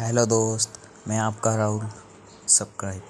hello दोस्त मैं आपका राहुल सब्सक्राइब